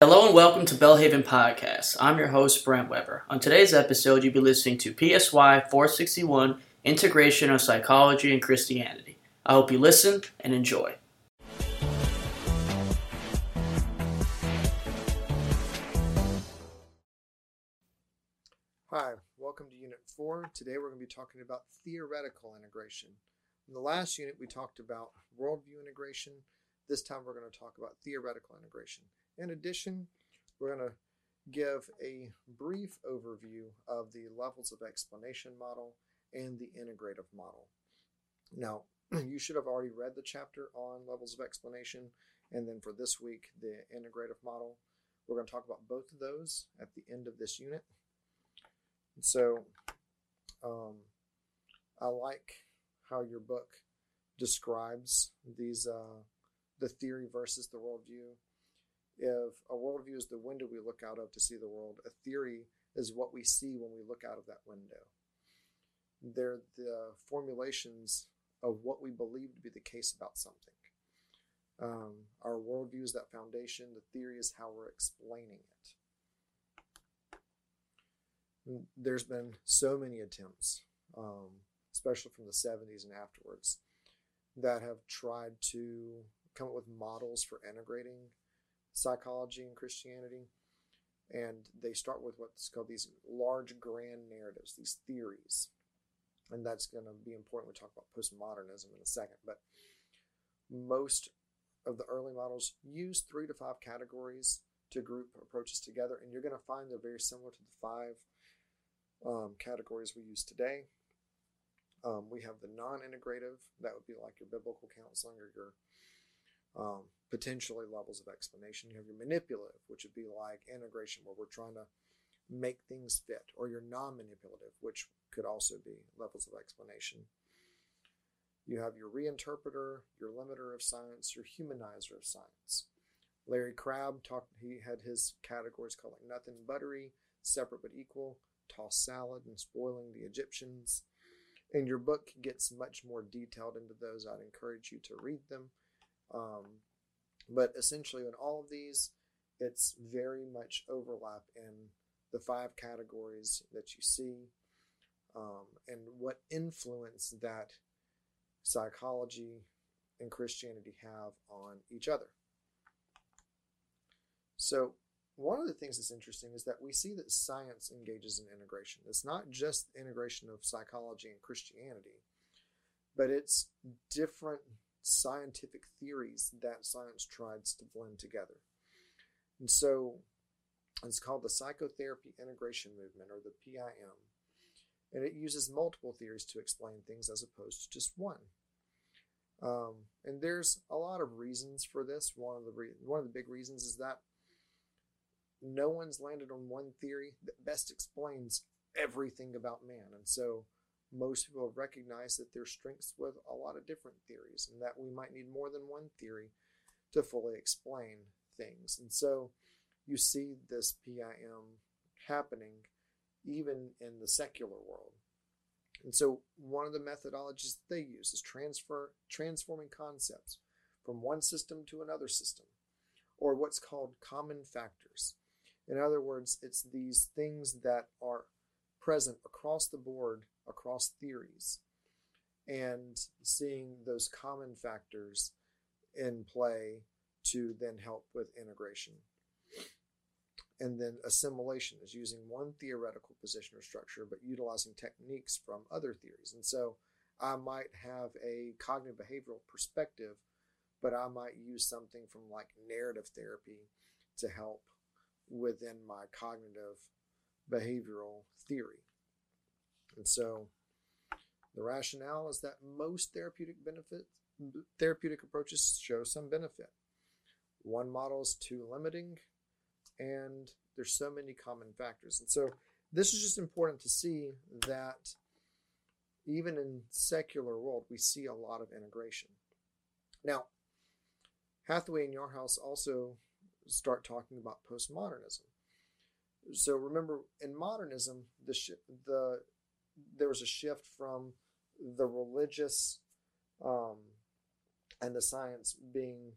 Hello and welcome to Belhaven Podcast. I'm your host, Brent Weber. On today's episode, you'll be listening to PSY 461 Integration of Psychology and Christianity. I hope you listen and enjoy. Hi, welcome to Unit 4. Today we're going to be talking about theoretical integration. In the last unit, we talked about worldview integration. This time we're going to talk about theoretical integration. In addition, we're going to give a brief overview of the levels of explanation model and the integrative model. Now, you should have already read the chapter on levels of explanation, and then for this week, the integrative model. We're going to talk about both of those at the end of this unit. So, um, I like how your book describes these uh, the theory versus the worldview. If a worldview is the window we look out of to see the world, a theory is what we see when we look out of that window. They're the formulations of what we believe to be the case about something. Um, our worldview is that foundation, the theory is how we're explaining it. There's been so many attempts, um, especially from the 70s and afterwards, that have tried to come up with models for integrating psychology and Christianity. And they start with what's called these large grand narratives, these theories. And that's going to be important. We talk about postmodernism in a second. But most of the early models use three to five categories to group approaches together. And you're going to find they're very similar to the five um, categories we use today. Um, we have the non integrative, that would be like your biblical counseling or your um, potentially levels of explanation. You have your manipulative, which would be like integration, where we're trying to make things fit, or your non manipulative, which could also be levels of explanation. You have your reinterpreter, your limiter of science, your humanizer of science. Larry Crabb talked, he had his categories called like nothing buttery, separate but equal, tossed salad, and spoiling the Egyptians. And your book gets much more detailed into those. I'd encourage you to read them. Um, but essentially, in all of these, it's very much overlap in the five categories that you see um, and what influence that psychology and Christianity have on each other. So, one of the things that's interesting is that we see that science engages in integration. It's not just integration of psychology and Christianity, but it's different scientific theories that science tries to blend together. And so it's called the Psychotherapy Integration Movement, or the PIM. And it uses multiple theories to explain things as opposed to just one. Um, and there's a lot of reasons for this. One of the re- one of the big reasons is that no one's landed on one theory that best explains everything about man. And so most people recognize that there's strengths with a lot of different theories and that we might need more than one theory to fully explain things. And so you see this PIM happening even in the secular world. And so one of the methodologies that they use is transfer transforming concepts from one system to another system, or what's called common factors. In other words, it's these things that are present across the board across theories and seeing those common factors in play to then help with integration. And then assimilation is using one theoretical position or structure, but utilizing techniques from other theories. And so I might have a cognitive behavioral perspective, but I might use something from like narrative therapy to help within my cognitive behavioral theory. And so the rationale is that most therapeutic benefits therapeutic approaches show some benefit. One model is too limiting, and there's so many common factors. And so this is just important to see that even in secular world, we see a lot of integration. Now, Hathaway and Yarhouse also start talking about postmodernism. So remember, in modernism, the the there was a shift from the religious um, and the science being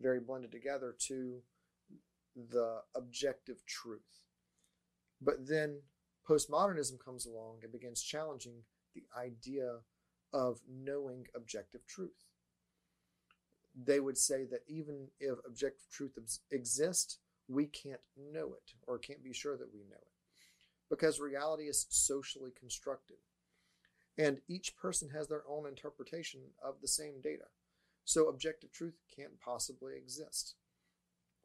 very blended together to the objective truth. But then postmodernism comes along and begins challenging the idea of knowing objective truth. They would say that even if objective truth exists, we can't know it or can't be sure that we know it because reality is socially constructed. And each person has their own interpretation of the same data. So objective truth can't possibly exist.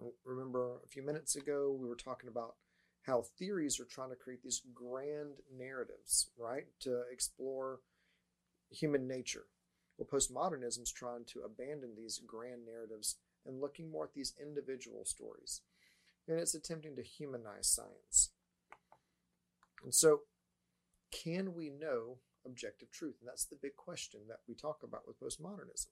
Oh, remember a few minutes ago, we were talking about how theories are trying to create these grand narratives, right, to explore human nature. Well, postmodernism is trying to abandon these grand narratives and looking more at these individual stories. And it's attempting to humanize science. And so, can we know objective truth? And that's the big question that we talk about with postmodernism.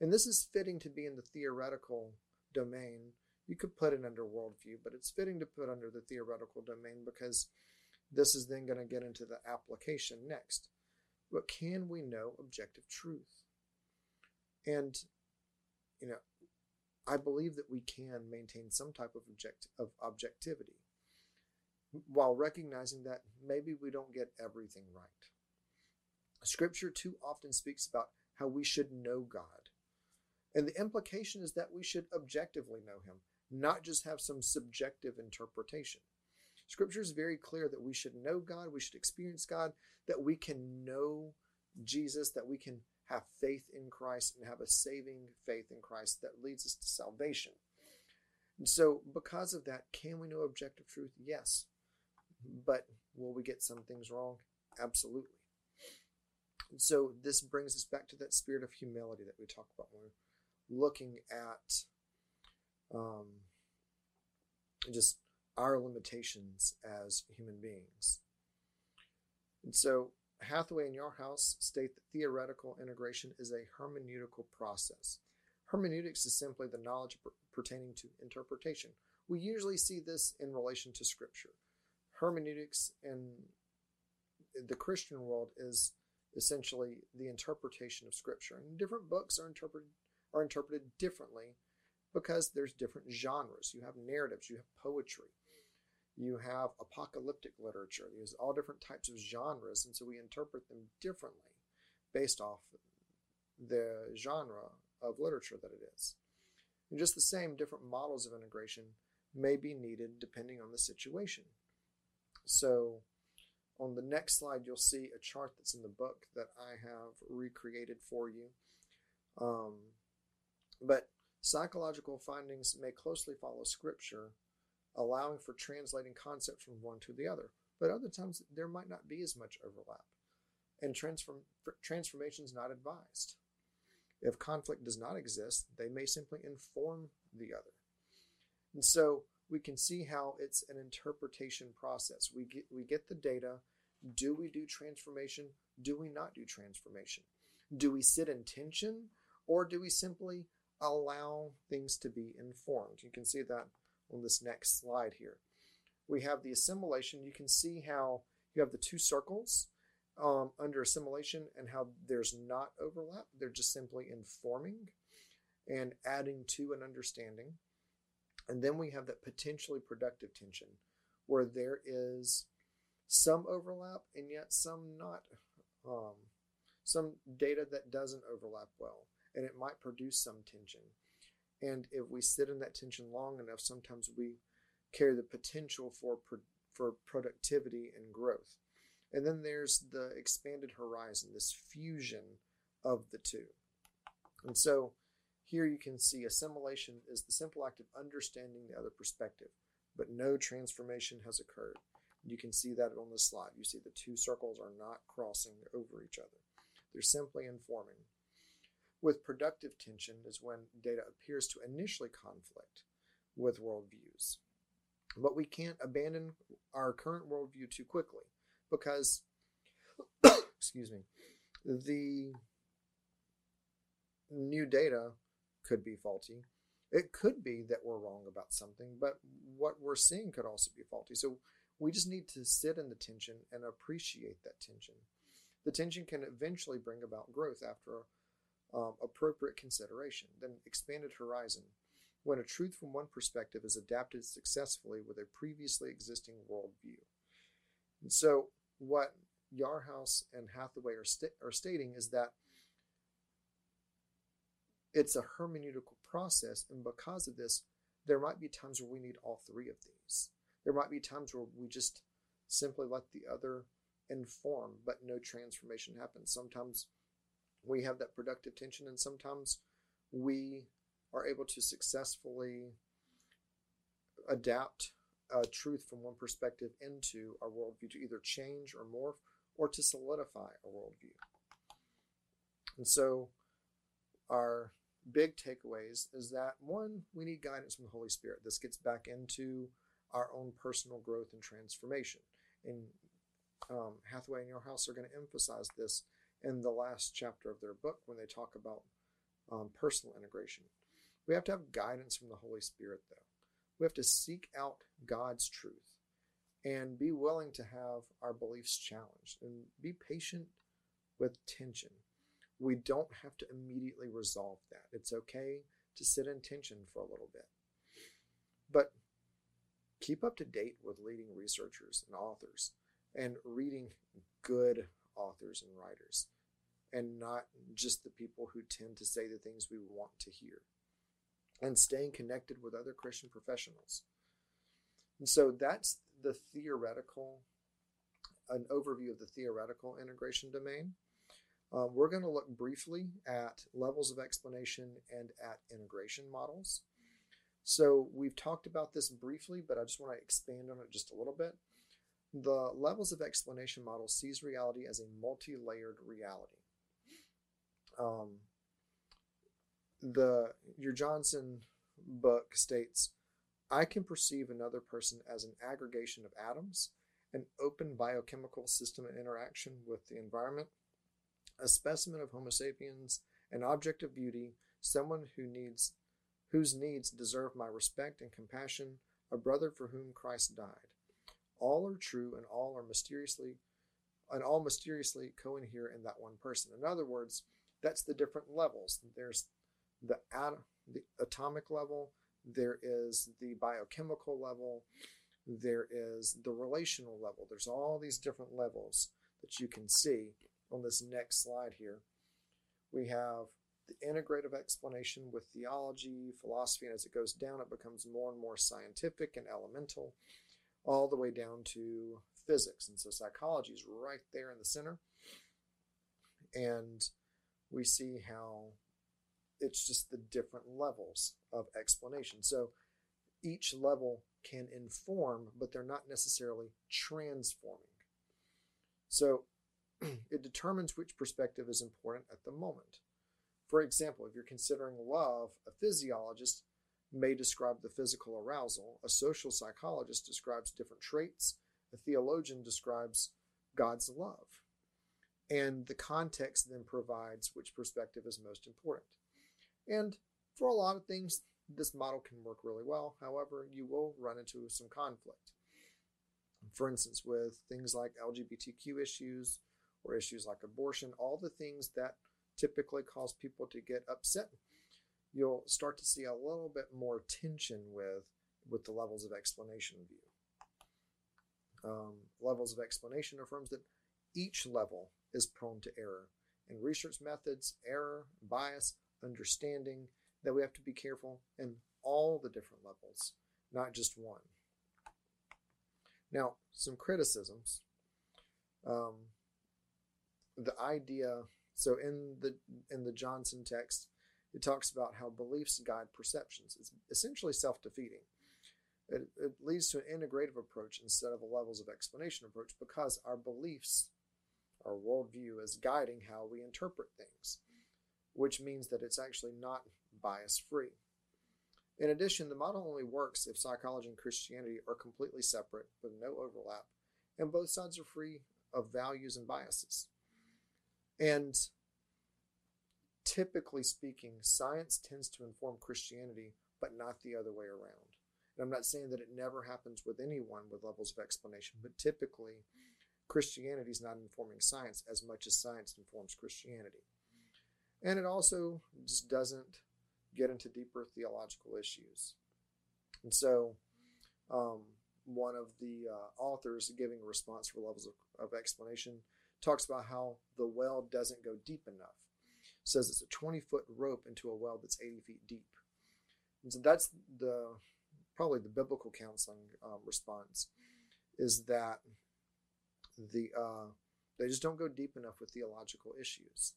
And this is fitting to be in the theoretical domain. You could put it under worldview, but it's fitting to put under the theoretical domain because this is then going to get into the application next. But can we know objective truth? And, you know, I believe that we can maintain some type of object of objectivity while recognizing that maybe we don't get everything right. Scripture too often speaks about how we should know God. And the implication is that we should objectively know Him, not just have some subjective interpretation. Scripture is very clear that we should know God, we should experience God, that we can know Jesus, that we can have faith in Christ and have a saving faith in Christ that leads us to salvation. And so, because of that, can we know objective truth? Yes. But will we get some things wrong? Absolutely. And so this brings us back to that spirit of humility that we talk about when we're looking at um, just our limitations as human beings. And so Hathaway and Yarhouse state that theoretical integration is a hermeneutical process. Hermeneutics is simply the knowledge pertaining to interpretation. We usually see this in relation to Scripture hermeneutics in the Christian world is essentially the interpretation of Scripture. And different books are interpreted are interpreted differently because there's different genres. You have narratives, you have poetry, you have apocalyptic literature. There's all different types of genres, and so we interpret them differently based off the genre of literature that it is. And just the same, different models of integration may be needed depending on the situation. So on the next slide, you'll see a chart that's in the book that I have recreated for you. Um, but psychological findings may closely follow scripture, allowing for translating concepts from one to the other. But other times, there might not be as much overlap, and transform, transformation is not advised. If conflict does not exist, they may simply inform the other. And so, we can see how it's an interpretation process. We get we get the data. Do we do transformation? Do we not do transformation? Do we sit in tension or do we simply allow things to be informed? You can see that on this next slide here. We have the assimilation. You can see how you have the two circles um, under assimilation and how there's not overlap. They're just simply informing and adding to an understanding. And then we have that potentially productive tension where there is some overlap and yet some not, um, some data that doesn't overlap well, and it might produce some tension. And if we sit in that tension long enough, sometimes we carry the potential for pro- for productivity and growth. And then there's the expanded horizon, this fusion of the two. And so here you can see assimilation is the simple act of understanding the other perspective, but no transformation has occurred. You can see that on this slide. You see the two circles are not crossing over each other. They're simply informing. With productive tension is when data appears to initially conflict with worldviews. But we can't abandon our current worldview too quickly because, excuse me, the new data could be faulty. It could be that we're wrong about something, but what we're seeing could also be faulty. So we just need to sit in the tension and appreciate that tension. The tension can eventually bring about growth after um, appropriate consideration. Then expanded horizon. when a truth from one perspective is adapted successfully with a previously existing worldview. And so, what Yarhouse and Hathaway are, sta- are stating is that it's a hermeneutical process, and because of this, there might be times where we need all three of these. There might be times where we just simply let the other inform, but no transformation happens. Sometimes we have that productive tension, and sometimes we are able to successfully adapt a truth from one perspective into our worldview to either change or morph or to solidify a worldview. And so, our big takeaways is that one, we need guidance from the Holy Spirit. This gets back into our own personal growth and transformation. And um, Hathaway and Yarhouse are going to emphasize this in the last chapter of their book when they talk about um, personal integration. We have to have guidance from the Holy Spirit, though. We have to seek out God's truth and be willing to have our beliefs challenged and be patient with tension. We don't have to immediately resolve that. It's okay to sit in tension for a little bit. But keep up to date with leading researchers and authors and reading good authors and writers and not just the people who tend to say the things we want to hear and staying connected with other Christian professionals. And so that's the theoretical, an overview of the theoretical integration domain. Um, we're going to look briefly at levels of explanation and at integration models. So we've talked about this briefly, but I just want to expand on it just a little bit. The levels of explanation model sees reality as a multi-layered reality. Um, the your Johnson book states, I can perceive another person as an aggregation of atoms, an open biochemical system in interaction with the environment, a specimen of Homo sapiens, an object of beauty, someone who needs whose needs deserve my respect and compassion, a brother for whom Christ died. All are true and all are mysteriously and all mysteriously cohere in that one person. In other words, that's the different levels. There's the atom, the atomic level, there is the biochemical level, there is the relational level. There's all these different levels that you can see on this next slide here. We have the integrative explanation with theology, philosophy, and as it goes down, it becomes more and more scientific and elemental, all the way down to physics. And so psychology is right there in the center. And we see how it's just the different levels of explanation. So each level can inform, but they're not necessarily transforming. So it determines which perspective is important at the moment. For example, if you're considering love, a physiologist may describe the physical arousal, a social psychologist describes different traits, a theologian describes God's love. And the context then provides which perspective is most important. And for a lot of things, this model can work really well. However, you will run into some conflict. For instance, with things like LGBTQ issues or issues like abortion, all the things that typically cause people to get upset, you'll start to see a little bit more tension with, with the levels of explanation view. Um, levels of explanation affirms that each level is prone to error. In research methods, error, bias, understanding that we have to be careful in all the different levels, not just one. Now, some criticisms. Um, the idea, so in the in the Johnson text, it talks about how beliefs guide perceptions. It's essentially self-defeating. It, it leads to an integrative approach instead of a levels of explanation approach because our beliefs, our worldview, is guiding how we interpret things which means that it's actually not bias free. In addition, the model only works if psychology and Christianity are completely separate with no overlap, and both sides are free of values and biases. And typically speaking, science tends to inform Christianity, but not the other way around. And I'm not saying that it never happens with anyone with levels of explanation, but typically, Christianity is not informing science as much as science informs Christianity. And it also just doesn't get into deeper theological issues. And so, um, one of the uh, authors giving a response for levels of, of explanation talks about how the well doesn't go deep enough. Says it's a 20 foot rope into a well that's 80 feet deep. And so that's the probably the biblical counseling um, response is that the uh, they just don't go deep enough with theological issues.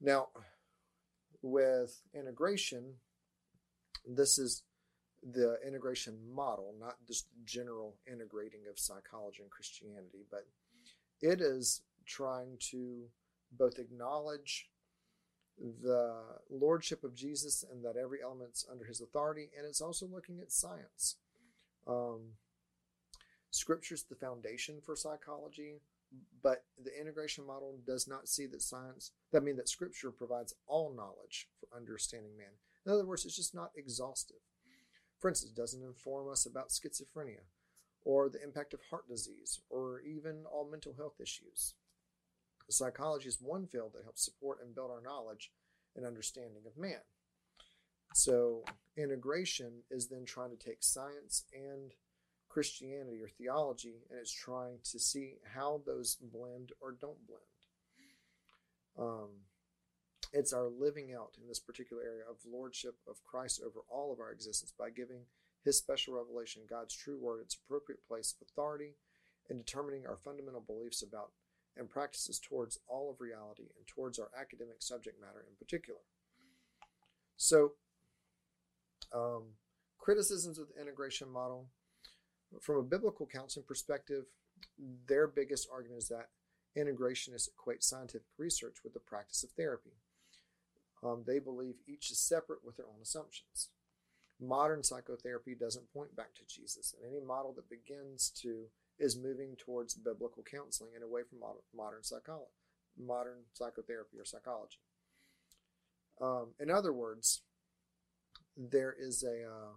Now, with integration, this is the integration model, not just general integrating of psychology and Christianity, but it is trying to both acknowledge the lordship of Jesus and that every element's under his authority, and it's also looking at science. Um, Scripture's the foundation for psychology, but the integration model does not see that science, that means that Scripture provides all knowledge for understanding man. In other words, it's just not exhaustive. For instance, doesn't inform us about schizophrenia or the impact of heart disease or even all mental health issues. Psychology is one field that helps support and build our knowledge and understanding of man. So, integration is then trying to take science and Christianity or theology and it's trying to see how those blend or don't blend. Um, it's our living out in this particular area of lordship of Christ over all of our existence by giving his special revelation, God's true word, its appropriate place of authority, and determining our fundamental beliefs about and practices towards all of reality and towards our academic subject matter in particular. So, um, criticisms of the integration model. From a biblical counseling perspective, their biggest argument is that integrationists equate scientific research with the practice of therapy. Um, they believe each is separate with their own assumptions. Modern psychotherapy doesn't point back to Jesus, and any model that begins to is moving towards biblical counseling and away from modern, modern psychology, modern psychotherapy or psychology. Um, in other words, there is a uh,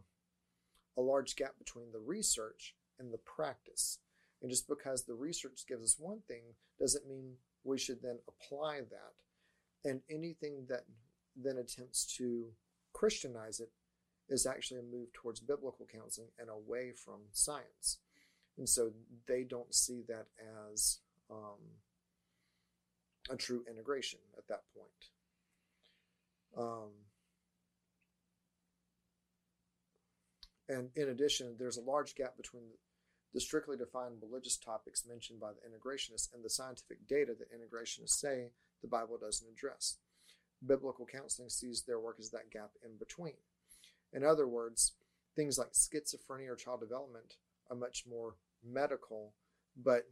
a large gap between the research and the practice. And just because the research gives us one thing doesn't mean we should then apply that. And anything that then attempts to Christianize it is actually a move towards biblical counseling and away from science. And so they don't see that as um, a true integration at that point. Um, and in addition, there's a large gap between the strictly defined religious topics mentioned by the integrationists and the scientific data that integrationists say the Bible doesn't address biblical counseling sees their work as that gap in between. In other words, things like schizophrenia or child development are much more medical, but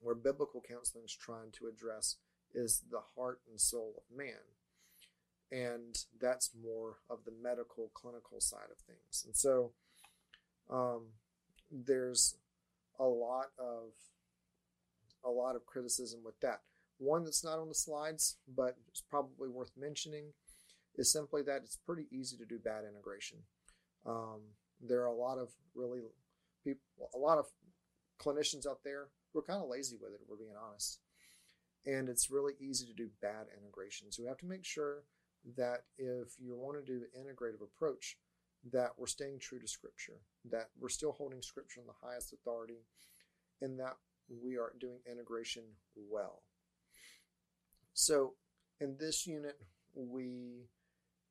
where biblical counseling is trying to address is the heart and soul of man. And that's more of the medical, clinical side of things. And so um, there's a lot of a lot of criticism with that. One that's not on the slides, but it's probably worth mentioning, is simply that it's pretty easy to do bad integration. Um, there are a lot of really people, a lot of clinicians out there who are kind of lazy with it. We're being honest, and it's really easy to do bad integration. So we have to make sure that if you want to do an integrative approach, that we're staying true to Scripture, that we're still holding Scripture in the highest authority, and that we are doing integration well. So, in this unit, we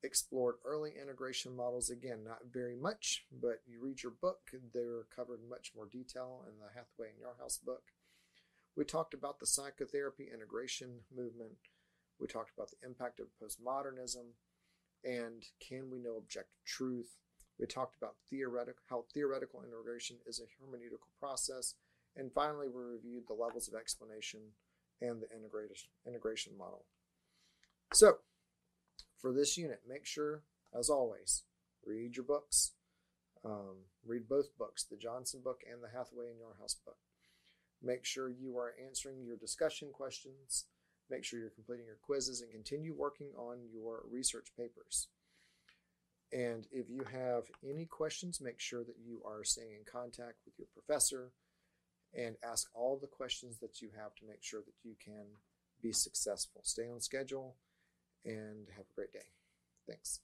explored early integration models. Again, not very much, but you read your book, they're covered in much more detail in the Hathaway and Yarhouse book. We talked about the psychotherapy integration movement. We talked about the impact of postmodernism and can we know objective truth. We talked about theoretical how theoretical integration is a hermeneutical process. And finally, we reviewed the levels of explanation and the integration, model. So, for this unit, make sure, as always, read your books. Um, read both books, the Johnson book and the Hathaway and House book. Make sure you are answering your discussion questions. Make sure you're completing your quizzes and continue working on your research papers. And if you have any questions, make sure that you are staying in contact with your professor and ask all the questions that you have to make sure that you can be successful. Stay on schedule and have a great day. Thanks.